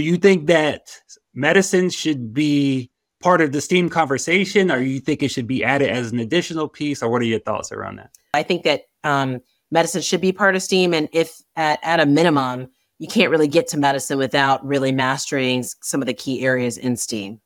do you think that medicine should be part of the STEAM conversation, or you think it should be added as an additional piece, or what are your thoughts around that? I think that um, medicine should be part of STEAM, and if at, at a minimum, you can't really get to medicine without really mastering some of the key areas in STEAM.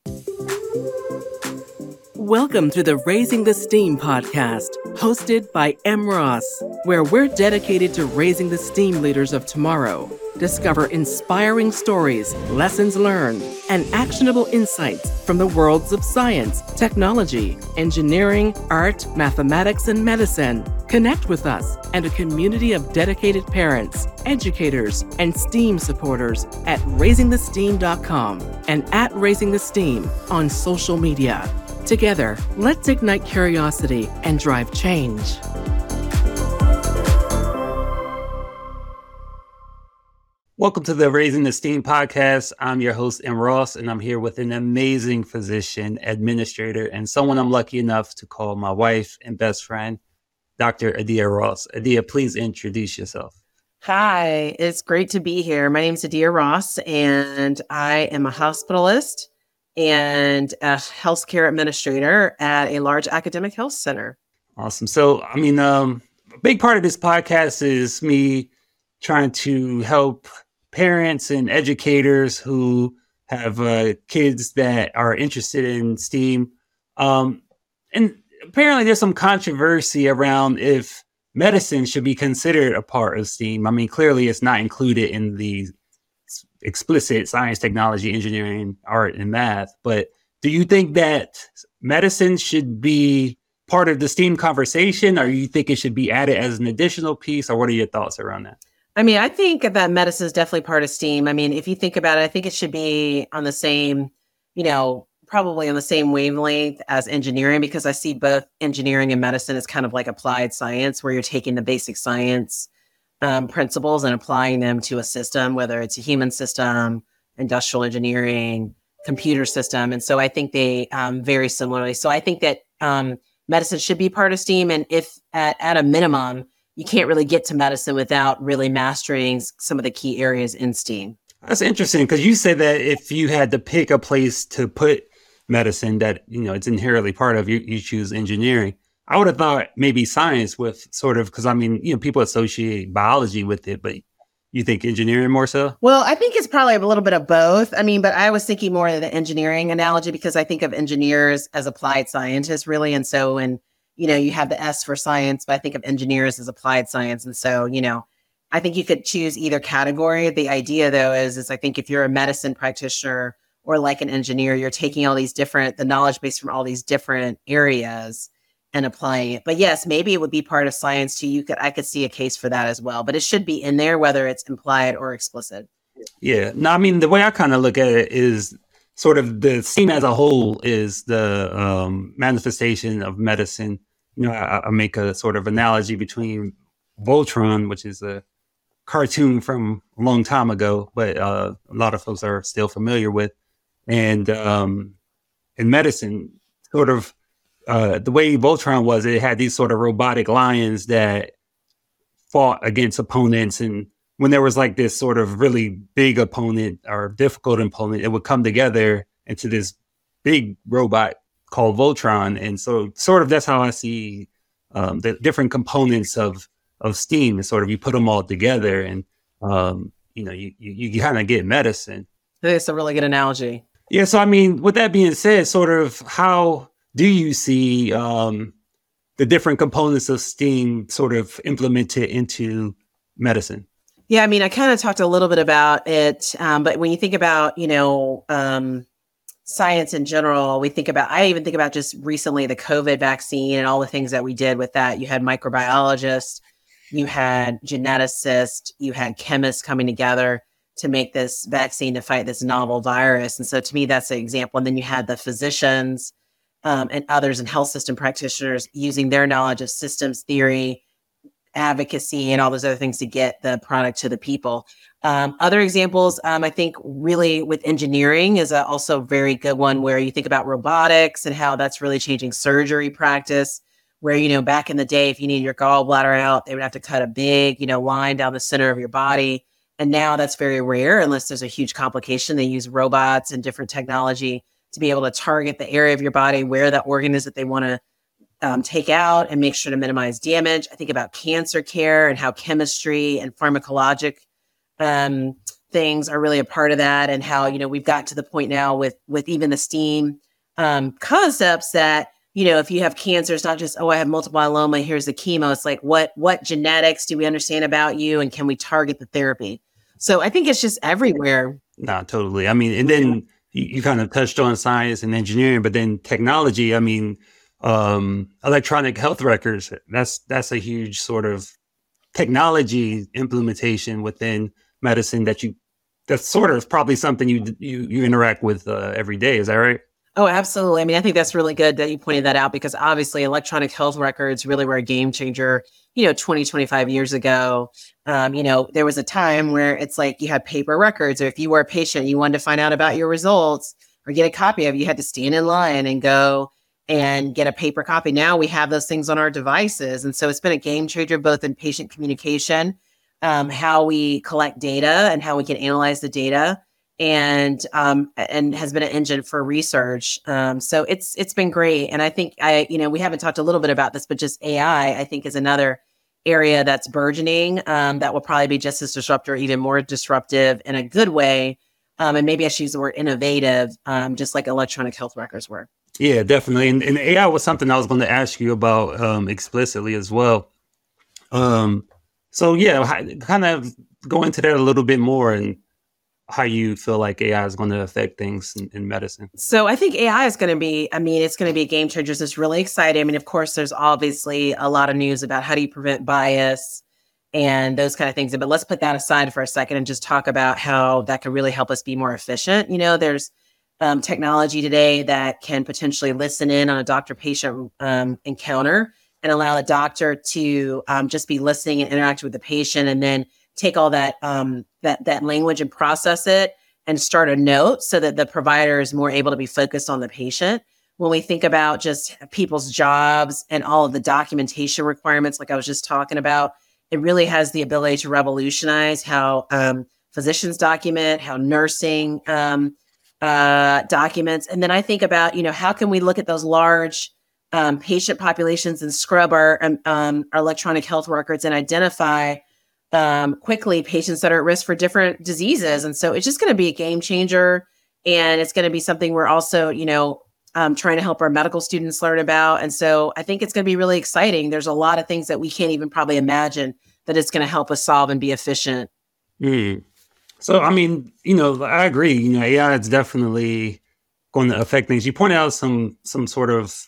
Welcome to the Raising the STEAM podcast, hosted by M. Ross, where we're dedicated to raising the STEAM leaders of tomorrow. Discover inspiring stories, lessons learned, and actionable insights from the worlds of science, technology, engineering, art, mathematics, and medicine. Connect with us and a community of dedicated parents, educators, and STEAM supporters at raisingthesteam.com and at raisingthesteam on social media. Together, let's ignite curiosity and drive change. Welcome to the Raising the STEAM podcast. I'm your host, M. Ross, and I'm here with an amazing physician, administrator, and someone I'm lucky enough to call my wife and best friend, Dr. Adia Ross. Adia, please introduce yourself. Hi, it's great to be here. My name is Adia Ross, and I am a hospitalist and a healthcare administrator at a large academic health center. Awesome. So, I mean, um, a big part of this podcast is me trying to help parents and educators who have uh, kids that are interested in STEAM. Um, and apparently, there's some controversy around if medicine should be considered a part of STEAM. I mean, clearly, it's not included in the explicit science, technology, engineering, art, and math. But do you think that medicine should be part of the STEAM conversation, or you think it should be added as an additional piece, or what are your thoughts around that? I mean, I think that medicine is definitely part of STEAM. I mean, if you think about it, I think it should be on the same, you know, probably on the same wavelength as engineering because I see both engineering and medicine as kind of like applied science where you're taking the basic science um, principles and applying them to a system, whether it's a human system, industrial engineering, computer system. And so I think they um, very similarly. So I think that um, medicine should be part of STEAM. And if at, at a minimum, you can't really get to medicine without really mastering some of the key areas in STEAM. That's interesting because you said that if you had to pick a place to put medicine that you know it's inherently part of, you, you choose engineering. I would have thought maybe science with sort of because I mean, you know, people associate biology with it, but you think engineering more so? Well, I think it's probably a little bit of both. I mean, but I was thinking more of the engineering analogy because I think of engineers as applied scientists, really. And so, when you know, you have the S for science, but I think of engineers as applied science. And so, you know, I think you could choose either category. The idea, though, is is I think if you're a medicine practitioner or like an engineer, you're taking all these different the knowledge base from all these different areas and applying it. But yes, maybe it would be part of science too. You could I could see a case for that as well. But it should be in there, whether it's implied or explicit. Yeah. No, I mean the way I kind of look at it is sort of the STEAM as a whole is the um, manifestation of medicine. You know, I, I, make a sort of analogy between Voltron, which is a cartoon from a long time ago, but uh, a lot of folks are still familiar with, and um, in medicine, sort of uh, the way Voltron was, it had these sort of robotic lions that fought against opponents. And when there was like this sort of really big opponent or difficult opponent, it would come together into this big robot called Voltron. And so, sort of, that's how I see um, the different components of of Steam. And sort of, you put them all together, and um, you know, you you, you kind of get medicine. That's a really good analogy. Yeah. So, I mean, with that being said, sort of how do you see um, the different components of STEAM sort of implemented into medicine? Yeah, I mean, I kind of talked a little bit about it, um, but when you think about, you know, um, science in general, we think about, I even think about just recently the COVID vaccine and all the things that we did with that. You had microbiologists, you had geneticists, you had chemists coming together to make this vaccine to fight this novel virus. And so to me, that's an example. And then you had the physicians, um, and others and health system practitioners using their knowledge of systems theory, advocacy, and all those other things to get the product to the people. Um, other examples, um, I think, really with engineering is a, also a very good one where you think about robotics and how that's really changing surgery practice. Where, you know, back in the day, if you needed your gallbladder out, they would have to cut a big, you know, line down the center of your body. And now that's very rare unless there's a huge complication. They use robots and different technology to be able to target the area of your body where that organ is that they want to um, take out and make sure to minimize damage. I think about cancer care and how chemistry and pharmacologic um, things are really a part of that, and how you know we've got to the point now with with even the STEAM um, concepts that you know if you have cancer, it's not just oh I have multiple myeloma, here's the chemo. It's like what what genetics do we understand about you, and can we target the therapy? So I think it's just everywhere. No, totally. I mean, and then you, you kind of touched on science and engineering, but then technology. I mean, um, electronic health records. That's that's a huge sort of technology implementation within medicine that you that's sort of probably something you you you interact with uh, every day. Is that right? Oh, absolutely. I mean, I think that's really good that you pointed that out because obviously electronic health records really were a game changer, you know, 20, 25 years ago. Um, you know, there was a time where it's like you had paper records, or if you were a patient, you wanted to find out about your results or get a copy of, you had to stand in line and go and get a paper copy. Now we have those things on our devices. And so it's been a game changer both in patient communication, um, how we collect data and how we can analyze the data and um, and has been an engine for research. Um, so it's it's been great, and I think I you know we haven't talked a little bit about this, but just AI I think is another area that's burgeoning um, that will probably be just as disruptive, even more disruptive in a good way. Um, and maybe I should use the word innovative, um, just like electronic health records were. Yeah, definitely. And, and AI was something I was going to ask you about um, explicitly as well. Um, so yeah, kind of go into that a little bit more and how you feel like AI is going to affect things in, in medicine. So I think AI is going to be, I mean, it's going to be a game changer. It's really exciting. I mean, of course, there's obviously a lot of news about how do you prevent bias and those kind of things. But let's put that aside for a second and just talk about how that can really help us be more efficient. You know, there's um, technology today that can potentially listen in on a doctor patient um, encounter and allow the doctor to um, just be listening and interact with the patient and then take all that um, that that language and process it and start a note so that the provider is more able to be focused on the patient. When we think about just people's jobs and all of the documentation requirements like i was just talking about it really has the ability to revolutionize how um, physicians document how nursing um, uh, documents and then i think about you know how can we look at those large um, patient populations and scrub our, um, um, our electronic health records and identify um, quickly patients that are at risk for different diseases. And so it's just going to be a game changer. And it's going to be something we're also, you know, um, trying to help our medical students learn about. And so I think it's going to be really exciting. There's a lot of things that we can't even probably imagine that it's going to help us solve and be efficient. Mm. So, I mean, you know, I agree. You know, AI is definitely going to affect things. You pointed out some some sort of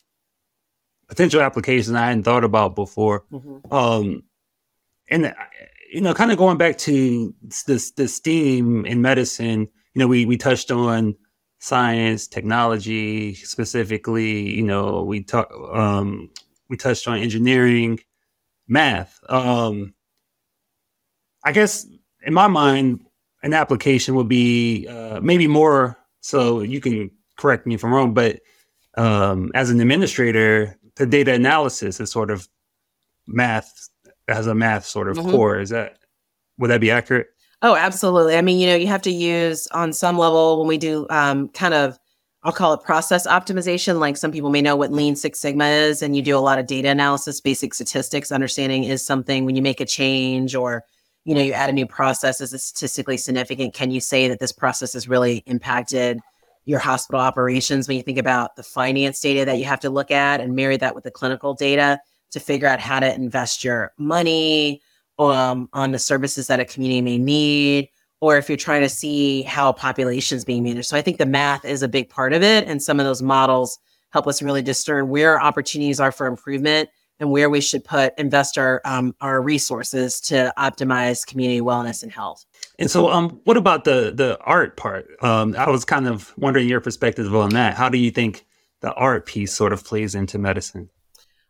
potential applications I hadn't thought about before. Mm-hmm. Um, and you know, kind of going back to this the STEAM in medicine, you know, we we touched on science, technology, specifically. You know, we talk um, we touched on engineering, math. Um, I guess in my mind, an application would be uh, maybe more. So you can correct me if I'm wrong, but um, as an administrator, the data analysis is sort of math has a math sort of mm-hmm. core. Is that would that be accurate? Oh, absolutely. I mean, you know, you have to use on some level when we do um, kind of I'll call it process optimization. Like some people may know what Lean Six Sigma is, and you do a lot of data analysis, basic statistics, understanding is something when you make a change or you know you add a new process is it statistically significant can you say that this process has really impacted your hospital operations when you think about the finance data that you have to look at and marry that with the clinical data to figure out how to invest your money um, on the services that a community may need, or if you're trying to see how a population is being managed. So I think the math is a big part of it. And some of those models help us really discern where opportunities are for improvement and where we should put invest our um, our resources to optimize community wellness and health. And so, um, what about the the art part? Um, I was kind of wondering your perspective on that. How do you think the art piece sort of plays into medicine?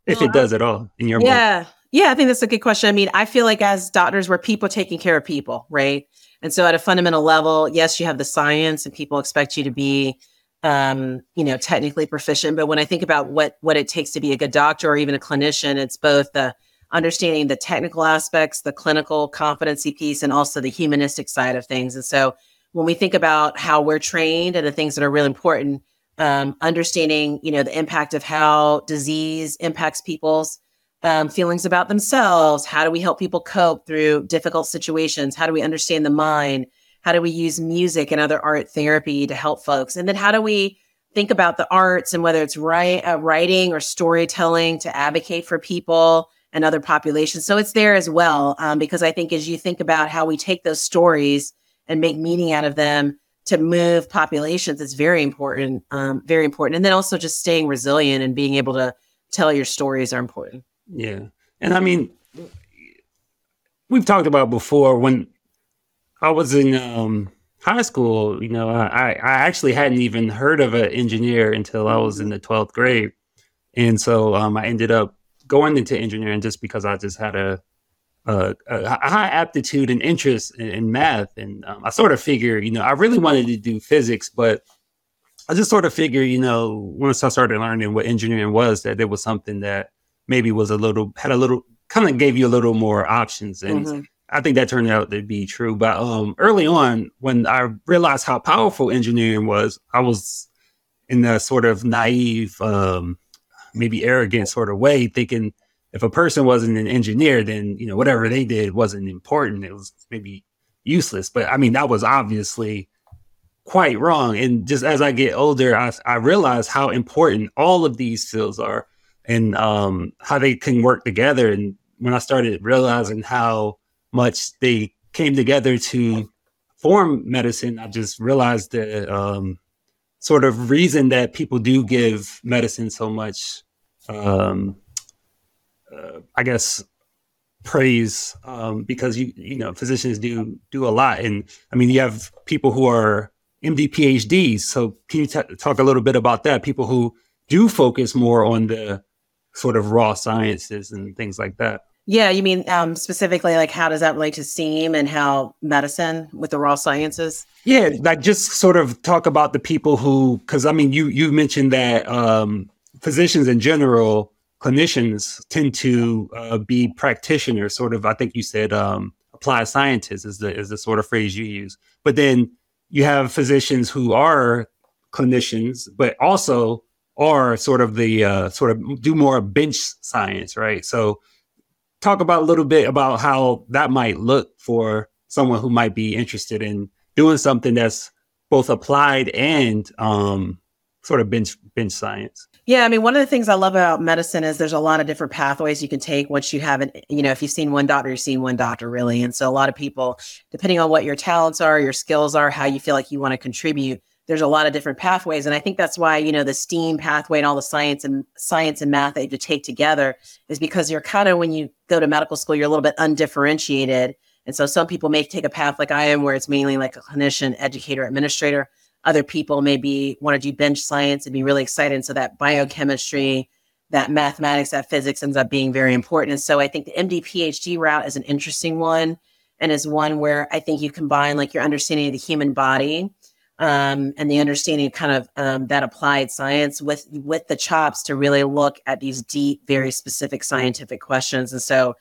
if it does at all in your yeah yeah i think that's a good question i mean i feel like as doctors we're people taking care of people right and so at a fundamental level yes you have the science and people expect you to be um, you know technically proficient but when i think about what what it takes to be a good doctor or even a clinician it's both the understanding the technical aspects, the clinical competency piece, and also the humanistic side of things. And so when we think about how we're trained and the things that are really important, um, understanding, you know, the impact of how disease impacts people's um, feelings about themselves. How do we help people cope through difficult situations? How do we understand the mind? How do we use music and other art therapy to help folks? And then how do we think about the arts and whether it's write, uh, writing or storytelling to advocate for people and other populations? So it's there as well, um, because I think as you think about how we take those stories and make meaning out of them to move populations, it's very important, um, very important. And then also just staying resilient and being able to tell your stories are important. Yeah. And I mean, we've talked about before when I was in um, high school, you know, I, I actually hadn't even heard of an engineer until I was in the 12th grade. And so um, I ended up going into engineering just because I just had a, a, a high aptitude and interest in, in math. And um, I sort of figured, you know, I really wanted to do physics, but I just sort of figured, you know, once I started learning what engineering was, that it was something that maybe was a little had a little kind of gave you a little more options and mm-hmm. I think that turned out to be true. But um, early on, when I realized how powerful engineering was, I was in a sort of naive, um, maybe arrogant sort of way, thinking if a person wasn't an engineer, then you know whatever they did wasn't important. It was maybe useless. But I mean, that was obviously quite wrong. And just as I get older, I, I realize how important all of these fields are and um, how they can work together. And when I started realizing how much they came together to form medicine, I just realized the um, sort of reason that people do give medicine so much, um, uh, I guess, praise um, because you you know physicians do do a lot, and I mean you have people who are MD PhDs. So can you t- talk a little bit about that? People who do focus more on the sort of raw sciences and things like that. Yeah, you mean um, specifically like how does that relate to STEAM and how medicine with the raw sciences? Yeah, like just sort of talk about the people who, because I mean, you you mentioned that um, physicians in general, clinicians tend to uh, be practitioners. Sort of, I think you said um, applied scientists is the is the sort of phrase you use. But then you have physicians who are clinicians, but also are sort of the uh, sort of do more bench science, right? So, talk about a little bit about how that might look for someone who might be interested in doing something that's both applied and um, sort of bench bench science. Yeah, I mean, one of the things I love about medicine is there's a lot of different pathways you can take once you haven't, you know, if you've seen one doctor, you've seen one doctor really. And so a lot of people, depending on what your talents are, your skills are, how you feel like you want to contribute, there's a lot of different pathways and i think that's why you know the steam pathway and all the science and science and math that you have to take together is because you're kind of when you go to medical school you're a little bit undifferentiated and so some people may take a path like i am where it's mainly like a clinician educator administrator. Other people maybe want to do bench science and be really excited and so that biochemistry that mathematics that physics ends up being very important and so i think the md phd route is an interesting one and is one where i think you combine like your understanding of the human body um, and the understanding kind of um, that applied science with with the chops to really look at these deep, very specific scientific questions. And so,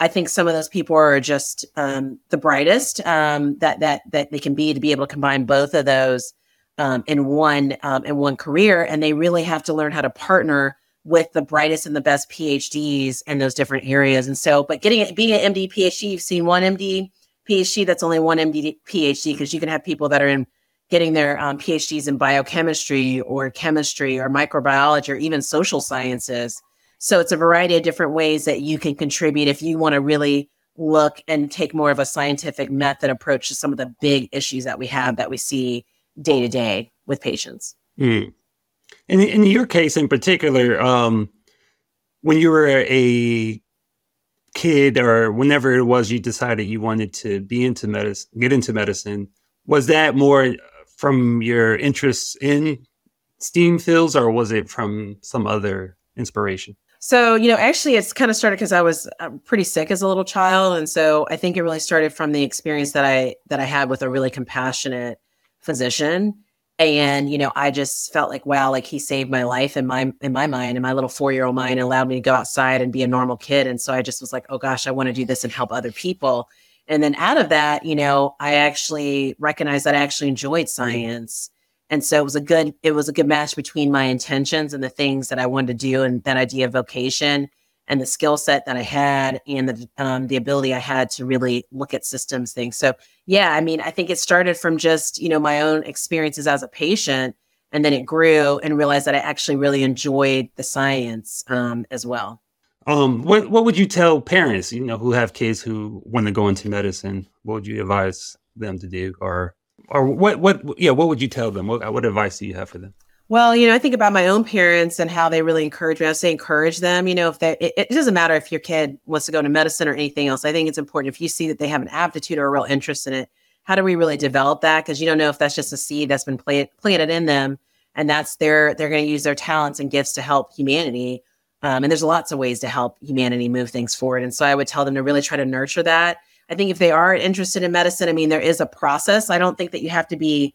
I think some of those people are just um, the brightest um, that that that they can be to be able to combine both of those um, in one um, in one career, and they really have to learn how to partner with the brightest and the best PhDs in those different areas. And so, but getting it, being an MD PhD, you've seen one MD PhD that's only one MD PhD because you can have people that are in getting their um, PhDs in biochemistry or chemistry or microbiology or even social sciences. So it's a variety of different ways that you can contribute if you want to really look and take more of a scientific method approach to some of the big issues that we have that we see day to day with patients. Mm. In, in your case in particular, um, when you were a kid or whenever it was you decided you wanted to be into medicine, get into medicine, was that more from your interests in steam fields or was it from some other inspiration? So, you know, actually, it's kind of started because I was uh, pretty sick as a little child, and so I think it really started from the experience that I that I had with a really compassionate physician, and you know i just felt like wow like he saved my life in my in my mind in my little four year old mind and allowed me to go outside and be a normal kid. And so i just was like oh gosh i want to do this and help other people and then out of that you know i actually recognized that i actually enjoyed science and so it was a good it was a good match between my intentions and the things that i wanted to do and that idea of vocation and the skill set that I had and the um, the ability I had to really look at systems things. So yeah, I mean, I think it started from just you know my own experiences as a patient, and then it grew and realized that I actually really enjoyed the science um, as well. Um, what what would you tell parents you know who have kids who want to go into medicine? What would you advise them to do, or or what what yeah what would you tell them? What what advice do you have for them? Well, you know, I think about my own parents and how they really encourage me. I say encourage them. You know, if they, it, it, doesn't matter if your kid wants to go to medicine or anything else. I think it's important if you see that they have an aptitude or a real interest in it. How do we really develop that? Because you don't know if that's just a seed that's been plant, planted in them, and that's their they're going to use their talents and gifts to help humanity. Um, and there's lots of ways to help humanity move things forward. And so I would tell them to really try to nurture that. I think if they are interested in medicine, I mean, there is a process. I don't think that you have to be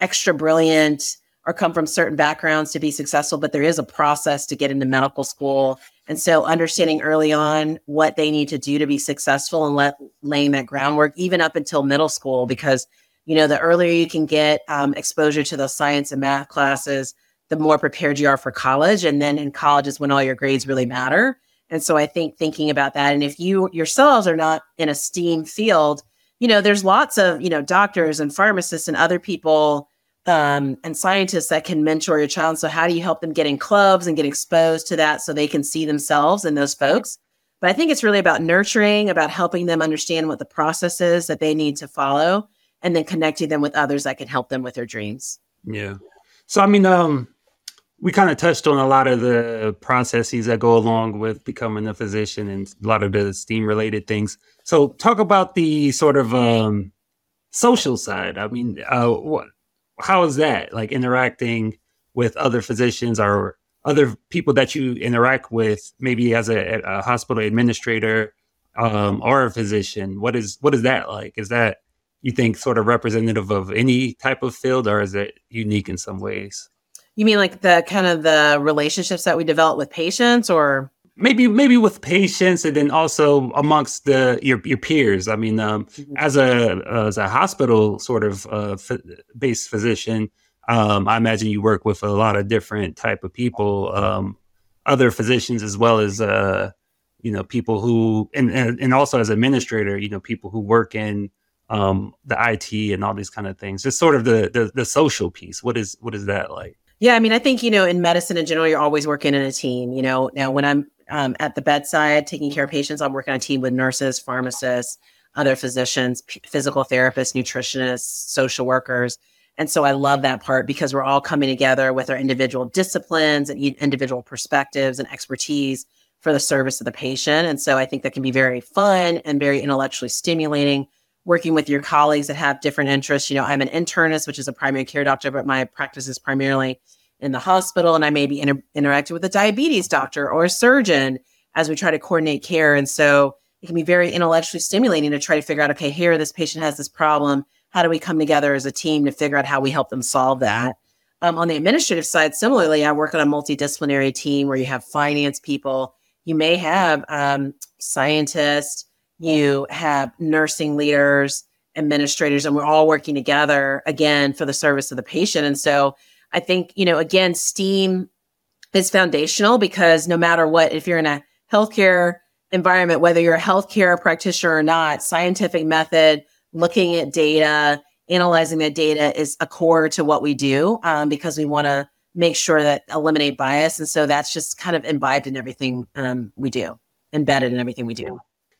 extra brilliant or come from certain backgrounds to be successful, but there is a process to get into medical school. And so understanding early on what they need to do to be successful and let laying that groundwork, even up until middle school, because you know, the earlier you can get um, exposure to those science and math classes, the more prepared you are for college. And then in college is when all your grades really matter. And so I think thinking about that, and if you yourselves are not in a STEAM field, you know, there's lots of, you know, doctors and pharmacists and other people um, and scientists that can mentor your child. So, how do you help them get in clubs and get exposed to that so they can see themselves and those folks? But I think it's really about nurturing, about helping them understand what the process is that they need to follow, and then connecting them with others that can help them with their dreams. Yeah. So, I mean, um, we kind of touched on a lot of the processes that go along with becoming a physician and a lot of the STEAM related things. So, talk about the sort of um, social side. I mean, uh, what how is that like interacting with other physicians or other people that you interact with, maybe as a, a hospital administrator um, or a physician? What is what is that like? Is that you think sort of representative of any type of field, or is it unique in some ways? You mean like the kind of the relationships that we develop with patients, or? Maybe maybe with patients and then also amongst the your your peers. I mean um, mm-hmm. as a as a hospital sort of uh, f- based physician um, i imagine you work with a lot of different type of people um, other physicians as well as uh, you know people who and, and, and also as administrator you know people who work in um, the IT and all these kind of things. Just sort of the, the the social piece. What is what is that like yeah, I mean, I think, you know, in medicine in general, you're always working in a team. You know, now when I'm um, at the bedside taking care of patients. I'm working on a team with nurses, pharmacists, other physicians, p- physical therapists, nutritionists, social workers. And so I love that part because we're all coming together with our individual disciplines and individual perspectives and expertise for the service of the patient. And so I think that can be very fun and very intellectually stimulating working with your colleagues that have different interests. You know, I'm an internist, which is a primary care doctor, but my practice is primarily in the hospital and I may be inter- interacting with a diabetes doctor or a surgeon as we try to coordinate care. And so it can be very intellectually stimulating to try to figure out, okay, here this patient has this problem. How do we come together as a team to figure out how we help them solve that? Um, on the administrative side, similarly, I work on a multidisciplinary team where you have finance people, you may have um, scientists, you have nursing leaders, administrators, and we're all working together again for the service of the patient. And so I think, you know, again, STEAM is foundational because no matter what, if you're in a healthcare environment, whether you're a healthcare practitioner or not, scientific method, looking at data, analyzing that data is a core to what we do um, because we want to make sure that eliminate bias. And so that's just kind of imbibed in everything um, we do, embedded in everything we do.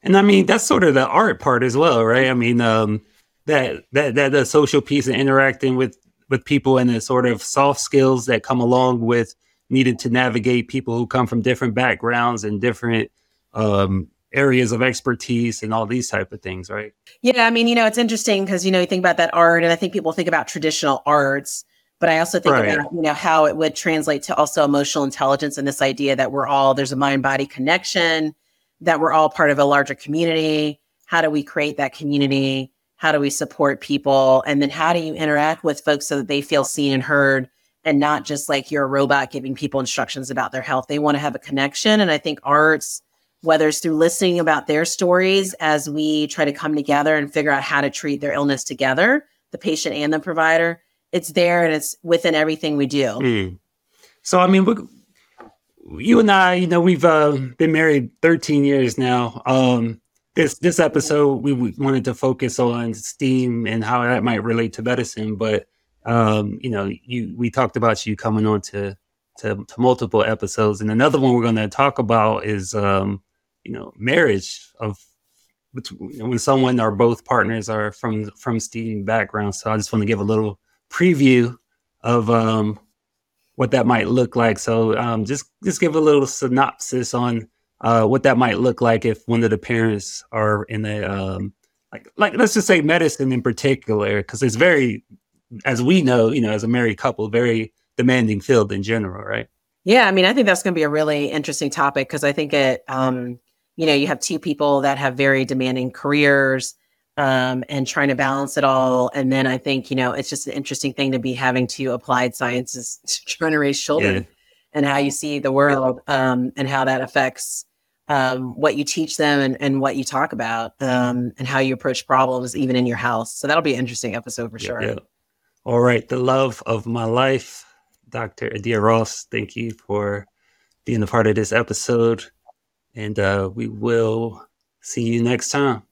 And I mean, that's sort of the art part as well, right? I mean, um, that, that, that the social piece and interacting with with people and the sort of soft skills that come along with needing to navigate people who come from different backgrounds and different um, areas of expertise and all these type of things, right? Yeah, I mean, you know, it's interesting because you know you think about that art, and I think people think about traditional arts, but I also think right. about you know how it would translate to also emotional intelligence and this idea that we're all there's a mind body connection, that we're all part of a larger community. How do we create that community? How do we support people? And then how do you interact with folks so that they feel seen and heard and not just like you're a robot giving people instructions about their health? They want to have a connection. And I think arts, whether it's through listening about their stories as we try to come together and figure out how to treat their illness together, the patient and the provider, it's there and it's within everything we do. Mm. So, I mean, you and I, you know, we've uh, been married 13 years now. Um, this this episode, we wanted to focus on STEAM and how that might relate to medicine. But um, you know, you we talked about you coming on to to, to multiple episodes, and another one we're going to talk about is um, you know marriage of when someone or both partners are from from STEAM backgrounds. So I just want to give a little preview of um, what that might look like. So um, just just give a little synopsis on uh, what that might look like if one of the parents are in the um, like like let's just say medicine in particular, because it's very, as we know, you know, as a married couple, very demanding field in general, right? Yeah, I mean, I think that's going to be a really interesting topic because I think it, um, you know, you have two people that have very demanding careers um, and trying to balance it all. And then I think, you know, it's just an interesting thing to be having to applied sciences trying to raise children yeah. and how you see the world um, and how that affects um, what you teach them and, and what you talk about um, and how you approach problems even in your house. So that'll be an interesting episode for sure. Yeah. All right. The love of my life, Dr. Adia Ross, thank you for being a part of this episode. And uh, we will see you next time.